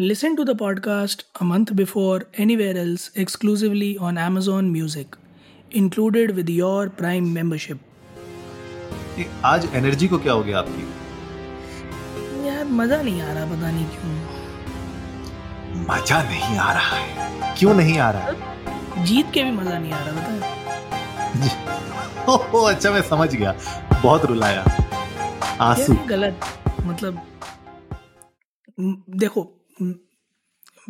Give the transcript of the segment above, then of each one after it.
Listen to the podcast a month before anywhere else exclusively on Amazon Music, included with your Prime membership. आज energy को क्या हो गया आपकी यार मज़ा नहीं आ रहा पता नहीं क्यों मज़ा नहीं आ रहा है क्यों नहीं आ रहा है जीत के भी मज़ा नहीं आ रहा पता है ओह अच्छा मैं समझ गया बहुत रुलाया आँसू गलत मतलब देखो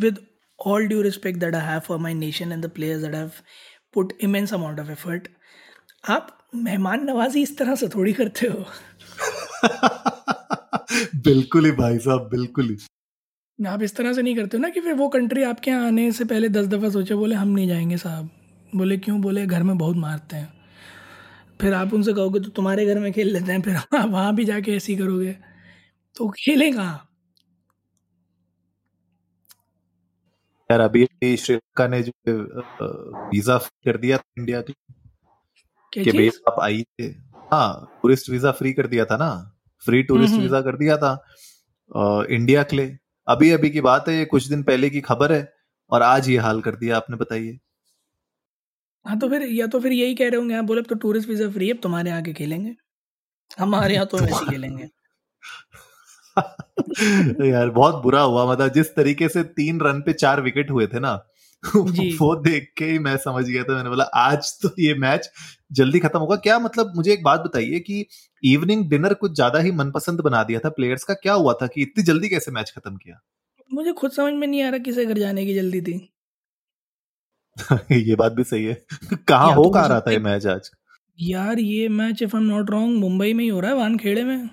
with all due respect that I have for my nation and the players that have put immense amount of effort आप मेहमान नवाजी इस तरह से थोड़ी करते हो? बिल्कुल ही भाई साहब बिल्कुल ही। आप इस तरह से नहीं करते हो ना कि फिर वो कंट्री आपके यहाँ आने से पहले दस दफ़ा सोचे बोले हम नहीं जाएँगे साहब। बोले क्यों? बोले घर में बहुत मारते हैं। फिर आप उनसे कहोगे तो तुम्हारे घर में खेल लेते हैं। फिर आप वहाँ भी जाके ऐसी करोगे। तो खेलें कहाँ यार अभी श्रीलंका ने जो वीज़ा कर दिया था इंडिया के। कि चीज़? आप आइए हाँ टूरिस्ट वीज़ा फ्री कर दिया था ना। Free tourist. वीज़ा कर दिया था अ, इंडिया के लिए। अभी अभी की बात है ये कुछ दिन पहले की खबर है और आज ये हाल कर दिया आपने बताइए। हाँ तो फिर या तो फिर यही कह रहे होंगे आप बोले अब तो टूरिस्ट वीज़ा फ्री है तुम्हारे यहाँ के खेलेंगे। हमारे यहाँ तो वैसे खेलेंगे। यार बहुत बुरा हुआ। मतलब जिस तरीके से तीन रन पे चार विकेट हुए थे ना वो देख के ही मैं समझ गया था। मैंने बोला आज तो ये मैच जल्दी खत्म होगा। क्या मतलब मुझे एक बात बताइए कि इवनिंग डिनर कुछ ज़्यादा ही मनपसंद बना दिया था प्लेयर्स का? क्या हुआ था कि इतनी जल्दी कैसे मैच खत्म किया? मुझे खुद समझ में नहीं आ रहा किसे घर जाने की जल्दी थी। ये बात भी सही है। कहाँ हो तो कहाँ रहा था ये मैच आज? यार ये match if I am not wrong Mumbai में ही हो रहा है वानखेड़े में?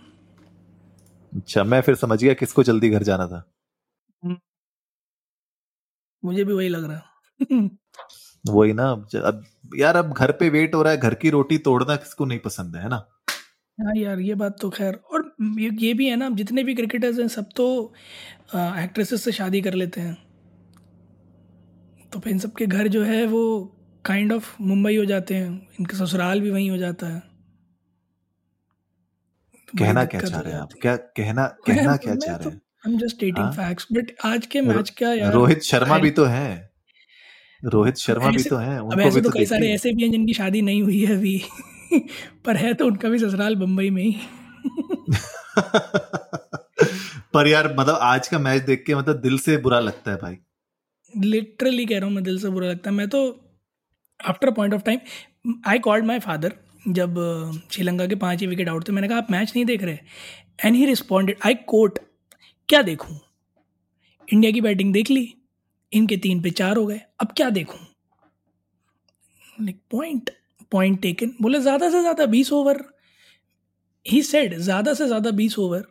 अच्छा मैं फिर समझ गया किसको जल्दी घर जाना था। मुझे भी वही लग रहा वही ना अब यार अब घर पे वेट हो रहा है घर की रोटी तोड़ना किसको नहीं पसंद है है ना? हाँ यार ये बात तो खैर और ये ये भी है ना जितने भी क्रिकेटर्स हैं सब तो एक्ट्रेसेस से शादी कर लेते हैं। तो फिर इन सब के घर जो है वो काइंड ऑफ़ मुंबई हो जाते हैं इनके ससुराल भी वहीं हो जाता है। कहना क्या चाह रहे हैं आप? क्या कहना कहना क्या चाह तो रहे हैं? I am just stating facts but आज के मैच का यार रोहित शर्मा भी तो है। रोहित शर्मा भी तो है उनको भी तो तो कई सारे ऐसे भी हैं जिनकी शादी नहीं हुई है अभी पर है तो उनका भी ससुराल बम्बई में ही। पर यार मतलब आज का मैच देख के मतलब दिल से बुरा लगता है भाई। लिटरली कह रहा हूँ मैं दिल से बुरा लगता है। मैं तो after point of time I called my father जब श्रीलंका के पाँच ही विकेट आउट थे मैंने कहा, आप मैच नहीं देख रहे? And he responded I quote क्या देखूँ? इंडिया की बैटिंग देख ली, इनके तीन पे चार हो गए, अब क्या देखूँ? पॉइंट पॉइंट टेकन बोले, ज़्यादा से ज़्यादा बीस ओवर ही सेड ज़्यादा से ज़्यादा बीस ओवर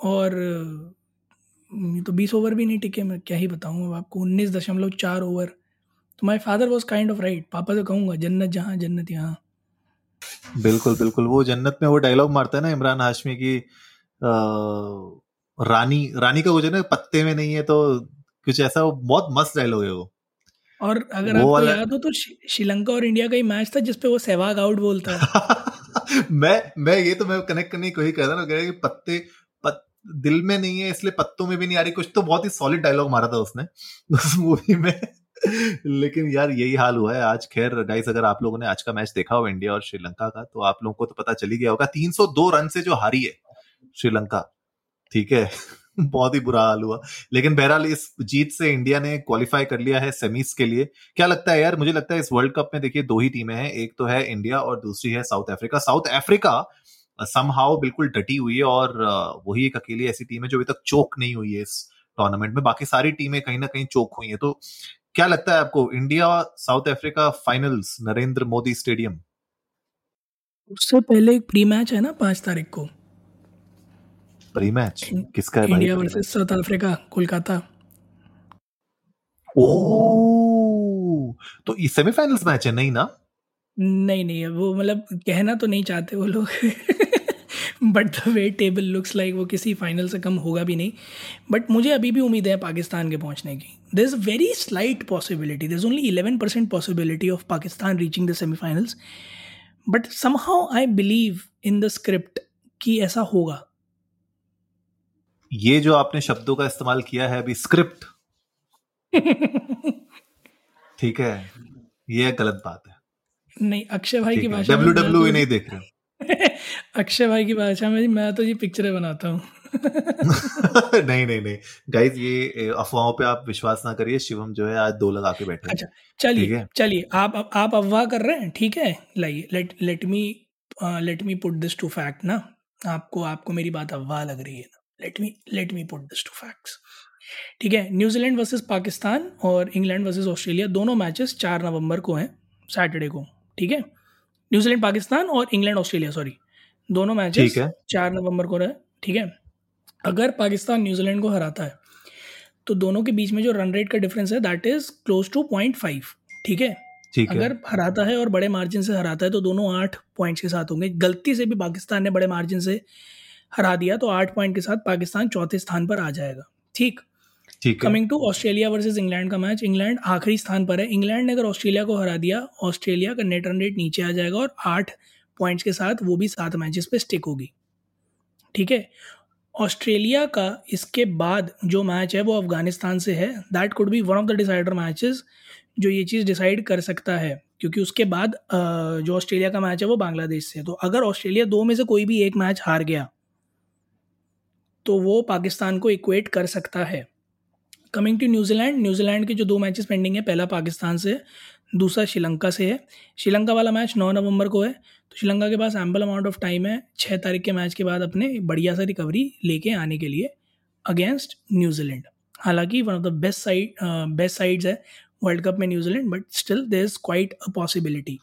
और तो बीस ओवर भी नहीं टिके, मैं क्या ही बताऊँ अब आपको, उन्नीस दशमलव चार ओवर तो my father was kind of right पापा से कहूँगा, जन्नत जहाँ, जन्नत यहाँ। बिल्कुल बिल्कुल। वो जन्नत में वो डायलॉग मारता है ना इमरान हाशमी की अ, रानी रानी का वो जो ना पत्ते में नहीं है तो कुछ ऐसा वो बहुत मस्त डायलॉग है वो। और अगर आपको याद हो तो श्रीलंका और इंडिया का ही मैच था जिसपे वो सहवाग आउट बोलता है। मैं मैं ये तो मैं कनेक्ट करने की कोशिश कर रहा था कि पत्ते पत, दिल में नहीं है इसलिए पत्तों में भी नहीं आ रही कुछ तो बहुत ही सॉलिड डायलॉग मारा था उसने। उस मूवी में। लेकिन यार यही हाल हुआ है। आज खैर गाइस अगर आप लोगों ने आज का मैच देखा हो इंडिया और श्रीलंका का तो आप लोगों को तो पता चली गया होगा। 302 रन से जो हारी है श्रीलंका, ठीक है? बहुत ही बुरा हाल हुआ। लेकिन बहरहाल, इस जीत से इंडिया ने क्वालिफाई कर लिया है सेमीज के लिए। क्या लगता है यार? मुझे लगता है इस वर्ल्ड कप में देखिए दो ही टीमें हैं। एक तो है इंडिया और दूसरी है South Africa South Africa somehow बिल्कुल डटी हुई है और वही एक अकेली ऐसी टीम है जो अभी तक चोक नहीं हुई है इस टूर्नामेंट में। बाकी सारी टीमें कहीं ना कहीं चोक हुई है। तो क्या लगता है आपको India South Africa finals Narendra Modi stadium उससे पहले एक प्री मैच है ना पाँच तारीख को। प्री मैच किसका है India versus South Africa Kolkata. ओ तो ये सेमीफाइनल्स मैच है नहीं ना? नहीं नहीं वो मतलब कहना तो नहीं चाहते वो लोग। But the way table looks like वो किसी फाइनल से कम होगा भी नहीं। बट मुझे अभी भी उम्मीद है पाकिस्तान के पहुँचने की। देर is very slight possibility there is only eleven percent possibility of Pakistan reaching the semifinals but somehow I believe in the script कि ऐसा होगा। ये जो आपने शब्दों का इस्तेमाल किया है अभी स्क्रिप्ट ठीक है? ये गलत बात है। नहीं अक्षय भाई की भाषा डब्ल्यू डब्ल्यू नहीं देख रहे अक्षय भाई की भाषा में मैं तो ये पिक्चरें बनाता हूँ। नहीं नहीं नहीं। गाइस ये अफवाहों पे आप विश्वास ना करिए शिवम जो है आज दो लगा के बैठे अच्छा चलिए चलिए आप आप अफवाह कर रहे हैं ठीक है? लाइए let let me let me put this to fact ना। आपको आपको मेरी बात अफवाह लग रही है ना। Let me let me put this to facts ठीक है? न्यूजीलैंड वर्सेस पाकिस्तान और इंग्लैंड वर्सेस ऑस्ट्रेलिया दोनों मैचेस चार नवंबर को हैं सैटरडे को। ठीक है? न्यूजीलैंड पाकिस्तान और इंग्लैंड ऑस्ट्रेलिया सॉरी दोनों मैचेस चार नवंबर को रहे ठीक है? अगर पाकिस्तान न्यूजीलैंड को हराता है तो दोनों के बीच में जो रन रेट का डिफरेंस है that is close to point five ठीक है? अगर हराता है और बड़े मार्जिन से हराता है तो दोनों आठ पॉइंट्स के साथ होंगे। गलती से भी पाकिस्तान ने बड़े मार्जिन से हरा दिया तो आठ पॉइंट के साथ पाकिस्तान चौथे स्थान पर आ जाएगा ठीक? Coming to Australia versus England का मैच इंग्लैंड आखिरी स्थान पर है। इंग्लैंड ने अगर ऑस्ट्रेलिया को हरा दिया ऑस्ट्रेलिया का नेट रन रेट नीचे आ जाएगा और आठ पॉइंट्स के साथ वो भी सात मैचेस पे स्टिक होगी। ठीक है? ऑस्ट्रेलिया का इसके बाद जो मैच है, वो अफ़गानिस्तान से है। That could be one of the decider matches जो ये चीज़ डिसाइड कर सकता है। क्योंकि उसके बाद जो ऑस्ट्रेलिया का मैच है, वो बांग्लादेश से है। तो अगर ऑस्ट्रेलिया दो में से कोई भी एक मैच हार गया तो वो पाकिस्तान को इक्वेट कर सकता है। कमिंग टू न्यूजीलैंड न्यूजीलैंड के जो दो मैचेस पेंडिंग है, पहला पाकिस्तान से, दूसरा श्रीलंका से है। श्रीलंका वाला मैच नौ नवंबर को है तो श्रीलंका के पास एम्बल अमाउंट ऑफ़ टाइम है छः तारीख के मैच के बाद अपने बढ़िया सा रिकवरी लेके आने के लिए अगेंस्ट न्यूजीलैंड हालाँकि one of the best side best sides है वर्ल्ड कप में New Zealand but still there is quite a possibility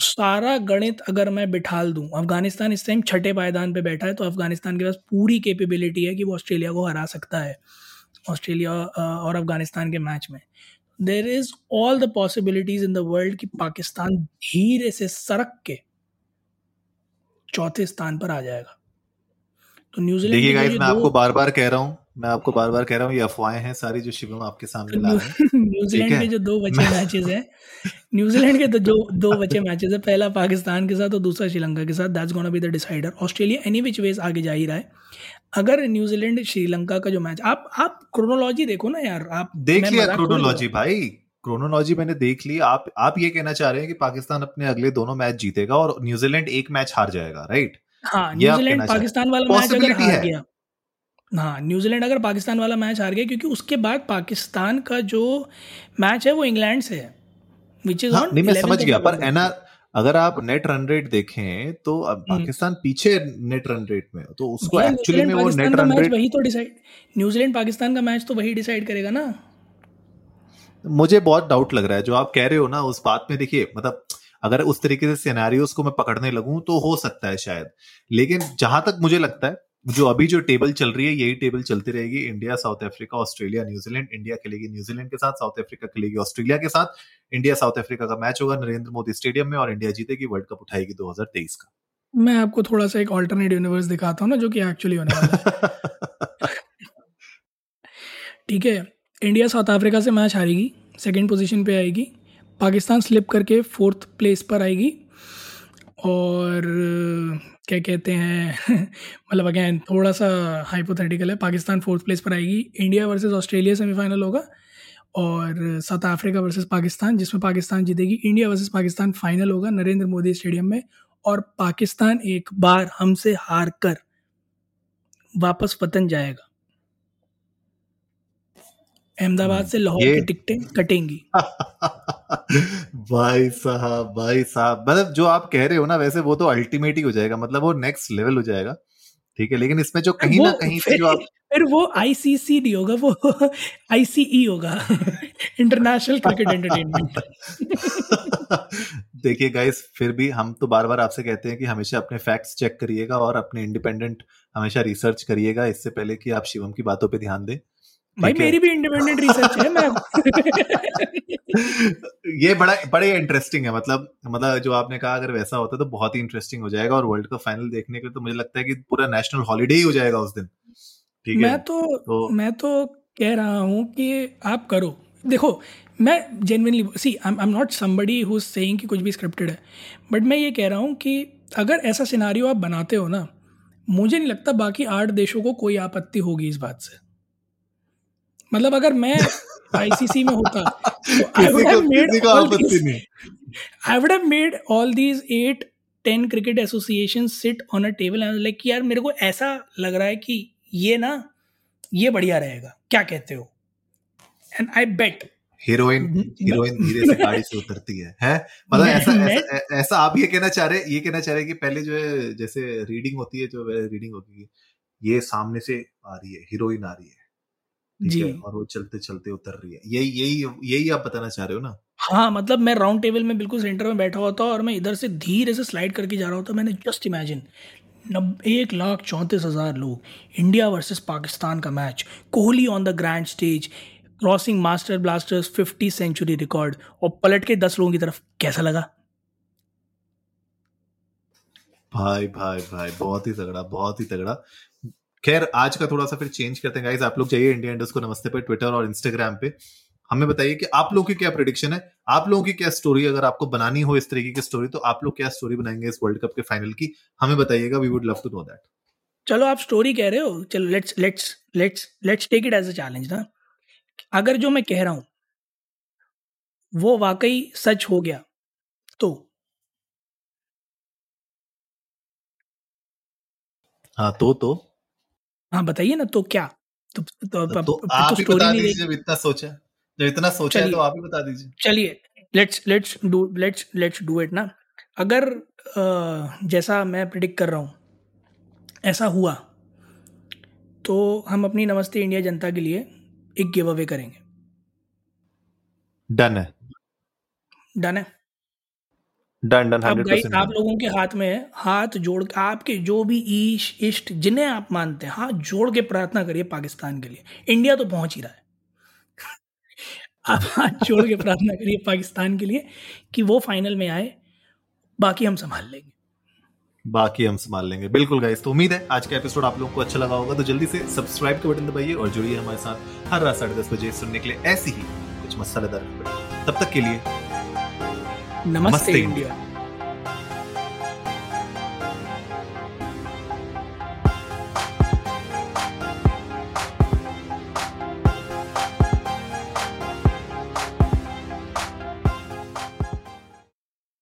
सारा गणित अगर मैं बिठाल दूँ, अफ़गानिस्तान इस टाइम छठे पायदान पे बैठा है तो अफ़गानिस्तान के पास पूरी कैपेबिलिटी है कि वो ऑस्ट्रेलिया को हरा सकता है। ऑस्ट्रेलिया और अफ़गानिस्तान के मैच में। There is all the possibilities in the world कि पाकिस्तान धीरे से सरक के चौथे स्थान पर आ जाएगा। तो न्यूजीलैंड देखिए गाइस मैं आपको बार बार कह रहा हूँ मैं आपको बार बार कह रहा हूँ ये अफवाहें हैं सारी जो शिवम आपके सामने ला रहे हैं। न्यूजीलैंड के जो दो बचे मैचेस हैं न्यूजीलैंड के तो जो दो बचे मैचेस है पहला पाकिस्तान के साथ और दूसरा श्रीलंका के साथ। That's gonna be the decider Australia any which ways आगे जा ही रहा है। अगर न्यूजीलैंड श्रीलंका का जो मैच आप आप क्रोनोलॉजी देखो ना यार आप देख लिया क्रोनोलॉजी भाई क्रोनोलॉजी मैंने देख ली आप आप ये कहना चाह रहे हैं कि पाकिस्तान अपने अगले दोनों मैच जीतेगा और न्यूजीलैंड एक मैच हार जाएगा राइट हाँ न्यूजीलैंड पाकिस्तान वाला मैच अगर हार गया हाँ न्यूजीलैंड अगर पाकिस्तान वाला मैच हार गया क्योंकि उसके बाद पाकिस्तान का जो मैच है वो इंग्लैंड से है विच इज़ ऑन नहीं मैं समझ गया पर एनआर अगर आप नेट रन रेट देखें तो अब हम्म। पाकिस्तान पीछे नेट रन रेट में तो उसको एक्चुअली में वो नेट रन रेट वही तो डिसाइड न्यूजीलैंड पाकिस्तान का मैच तो वही डिसाइड करेगा ना मुझे बहुत डाउट लग रहा है जो आप कह रहे हो ना उस बात में देखिए मतलब अगर उस तरीके से सिनेरियोस को मैं पकड़ने लगूं तो हो सकता है शायद लेकिन जहाँ तक मुझे लगता है जो अभी जो टेबल चल रही है यही टेबल चलती रहेगी। India South Africa Australia New Zealand India खेलेगी। न्यूजीलैंड के साथ साउथ अफ्रीका खेलेगी। ऑस्ट्रेलिया के साथ इंडिया साउथ अफ्रीका का मैच होगा नरेंद्र मोदी स्टेडियम में और इंडिया जीतेगी वर्ल्ड कप उठाएगी 2023 का। मैं आपको थोड़ा सा एक ऑल्टरनेट यूनिवर्स दिखाता हूँ ना जो कि एक्चुअली होने वाला है। ठीक है इंडिया साउथ अफ्रीका से मैच हारेगी सेकेंड पोजिशन पे आएगी। पाकिस्तान स्लिप करके फोर्थ प्लेस पर आएगी। और, क्या कहते हैं मतलब अगैन थोड़ा सा हाइपोथेटिकल है, पाकिस्तान फोर्थ प्लेस पर आएगी इंडिया वर्सेस ऑस्ट्रेलिया सेमीफाइनल होगा, और साउथ अफ्रीका वर्सेस पाकिस्तान, जिसमें पाकिस्तान जीतेगी इंडिया वर्सेस पाकिस्तान फाइनल होगा, नरेंद्र मोदी स्टेडियम में, और पाकिस्तान एक बार हमसे हार कर वापस वतन जाएगा। अहमदाबाद से लाहौर की टिकटें कटेंगी। भाई साहब भाई साहब। मतलब जो आप कह रहे हो ना वैसे वो तो अल्टीमेट ही हो जाएगा। मतलब वो नेक्स्ट लेवल हो जाएगा। ठीक है लेकिन इसमें जो कहीं ना कहीं से जो आप फिर वो आईसीसी नहीं होगा वो आईसीई e होगा। इंटरनेशनल क्रिकेट एंटरटेनमेंट देखिए गाइस फिर भी हम तो बार बार आपसे कहते हैं कि हमेशा अपने फैक्ट्स चेक करिएगा और अपने इंडिपेंडेंट हमेशा रिसर्च करिएगा। इससे पहले कि आप शिवम की बातों पे ध्यान दें। भाई मेरी भी इंडिपेंडेंट रिसर्च है मैं ये बड़ा बड़े इंटरेस्टिंग है मतलब मतलब जो आपने कहा अगर वैसा होता तो बहुत ही इंटरेस्टिंग हो जाएगा और वर्ल्ड कप फाइनल देखने के लिए तो मुझे लगता है कि पूरा नेशनल हॉलीडे ही हो जाएगा उस दिन। ठीक है? मैं तो, तो मैं तो कह रहा हूँ कि आप करो। देखो मैं genuinely see I am not somebody who saying कि कुछ भी स्क्रिप्टेड है बट मैं ये कह रहा हूँ कि अगर ऐसा सिनारियो आप बनाते हो ना मुझे नहीं लगता बाकी आठ देशों को कोई आपत्ति होगी इस बात से। मतलब अगर मैं आईसीसी में होता तो I would have made all I would have made all these eight ten cricket association sit on a table and like यार मेरे को ऐसा लग रहा है कि ये ना ये बढ़िया रहेगा। क्या कहते हो? And I bet heroine heroine धीरे से गाड़ी से उतरती है हैं? मतलब ऐसा ऐसा, ऐसा आप ये कहना चाह रहे ये कहना चाह रहे कि पहले जो है जैसे रीडिंग होती है जो रीडिंग होती है ये सामने से आ रही है हीरोइन आ रही है। जी। और वो चलते चलते उतर रही है। यही यही यही आप बताना चाह रहे हो ना? हाँ मतलब मैं राउंड टेबल में बिल्कुल सेंटर में बैठा हुआ था और मैं इधर से धीरे से स्लाइड करके जा रहा हूँ तो मैंने जस्ट इमेजिन नब एक लाख चौंतीस हज़ार लोग इंडिया वर्सेस पाकिस्तान का match Kohli on the grand stage crossing master blasters fifty century record और पलट के दस लोगों की तरफ़ कैसा लगा? भाई भाई भाई बहुत ही तगड़ा बहुत ही तगड़ा। खैर आज का थोड़ा सा फिर चेंज करते हैं गाइस आप लोग जाइए इंडिया इंडस्ट को नमस्ते पे ट्विटर और इंस्टाग्राम पे। हमें बताइए कि आप लोगों की क्या प्रिडिक्शन है आप लोगों की क्या स्टोरी अगर आपको बनानी हो इस तरीके की स्टोरी तो आप लोग क्या स्टोरी बनाएँगे इस वर्ल्ड कप के फाइनल की? हमें बताइएगा we would love to know that चलो आप स्टोरी कह रहे हो चलो let's let's let's let's take it as a challenge ना। अगर जो मैं कह रहा हूँ वो वाकई सच हो गया तो? हाँ तो तो। हाँ बताइए ना तो क्या? तो, तो, तो, तो आप तो ही बता दीजिए जब इतना सोचा जब इतना सोचा है तो आप ही बता दीजिए। चलिए let's let's do let's let's do it ना। अगर जैसा मैं प्रिडिक्ट कर रहा हूँ ऐसा हुआ तो हम अपनी नमस्ते इंडिया जनता के लिए एक गिव अवे करेंगे। डन है। डन है? डन डन अब गाइस आप लोगों के हाथ में है हाथ जोड़ के आपके जो भी ईश इष्ट जिन्हें आप मानते हैं हाथ जोड़ के प्रार्थना करिए पाकिस्तान के लिए। इंडिया तो पहुँच ही रहा है। आप हाथ जोड़ के प्रार्थना करिए पाकिस्तान के लिए कि वो फाइनल में आए बाकी हम संभाल लेंगे। बाकी हम संभाल लेंगे। बिल्कुल गाइस तो उम्मीद है आज का एपिसोड आप लोगों को अच्छा लगा होगा तो जल्दी से सब्सक्राइब का बटन दबाइए और जुड़िए हमारे साथ हर रात साढ़े दस बजे सुनने के लिए ऐसी ही कुछ मसालेदार तब तक के लिए नमस्ते, नमस्ते इंडिया।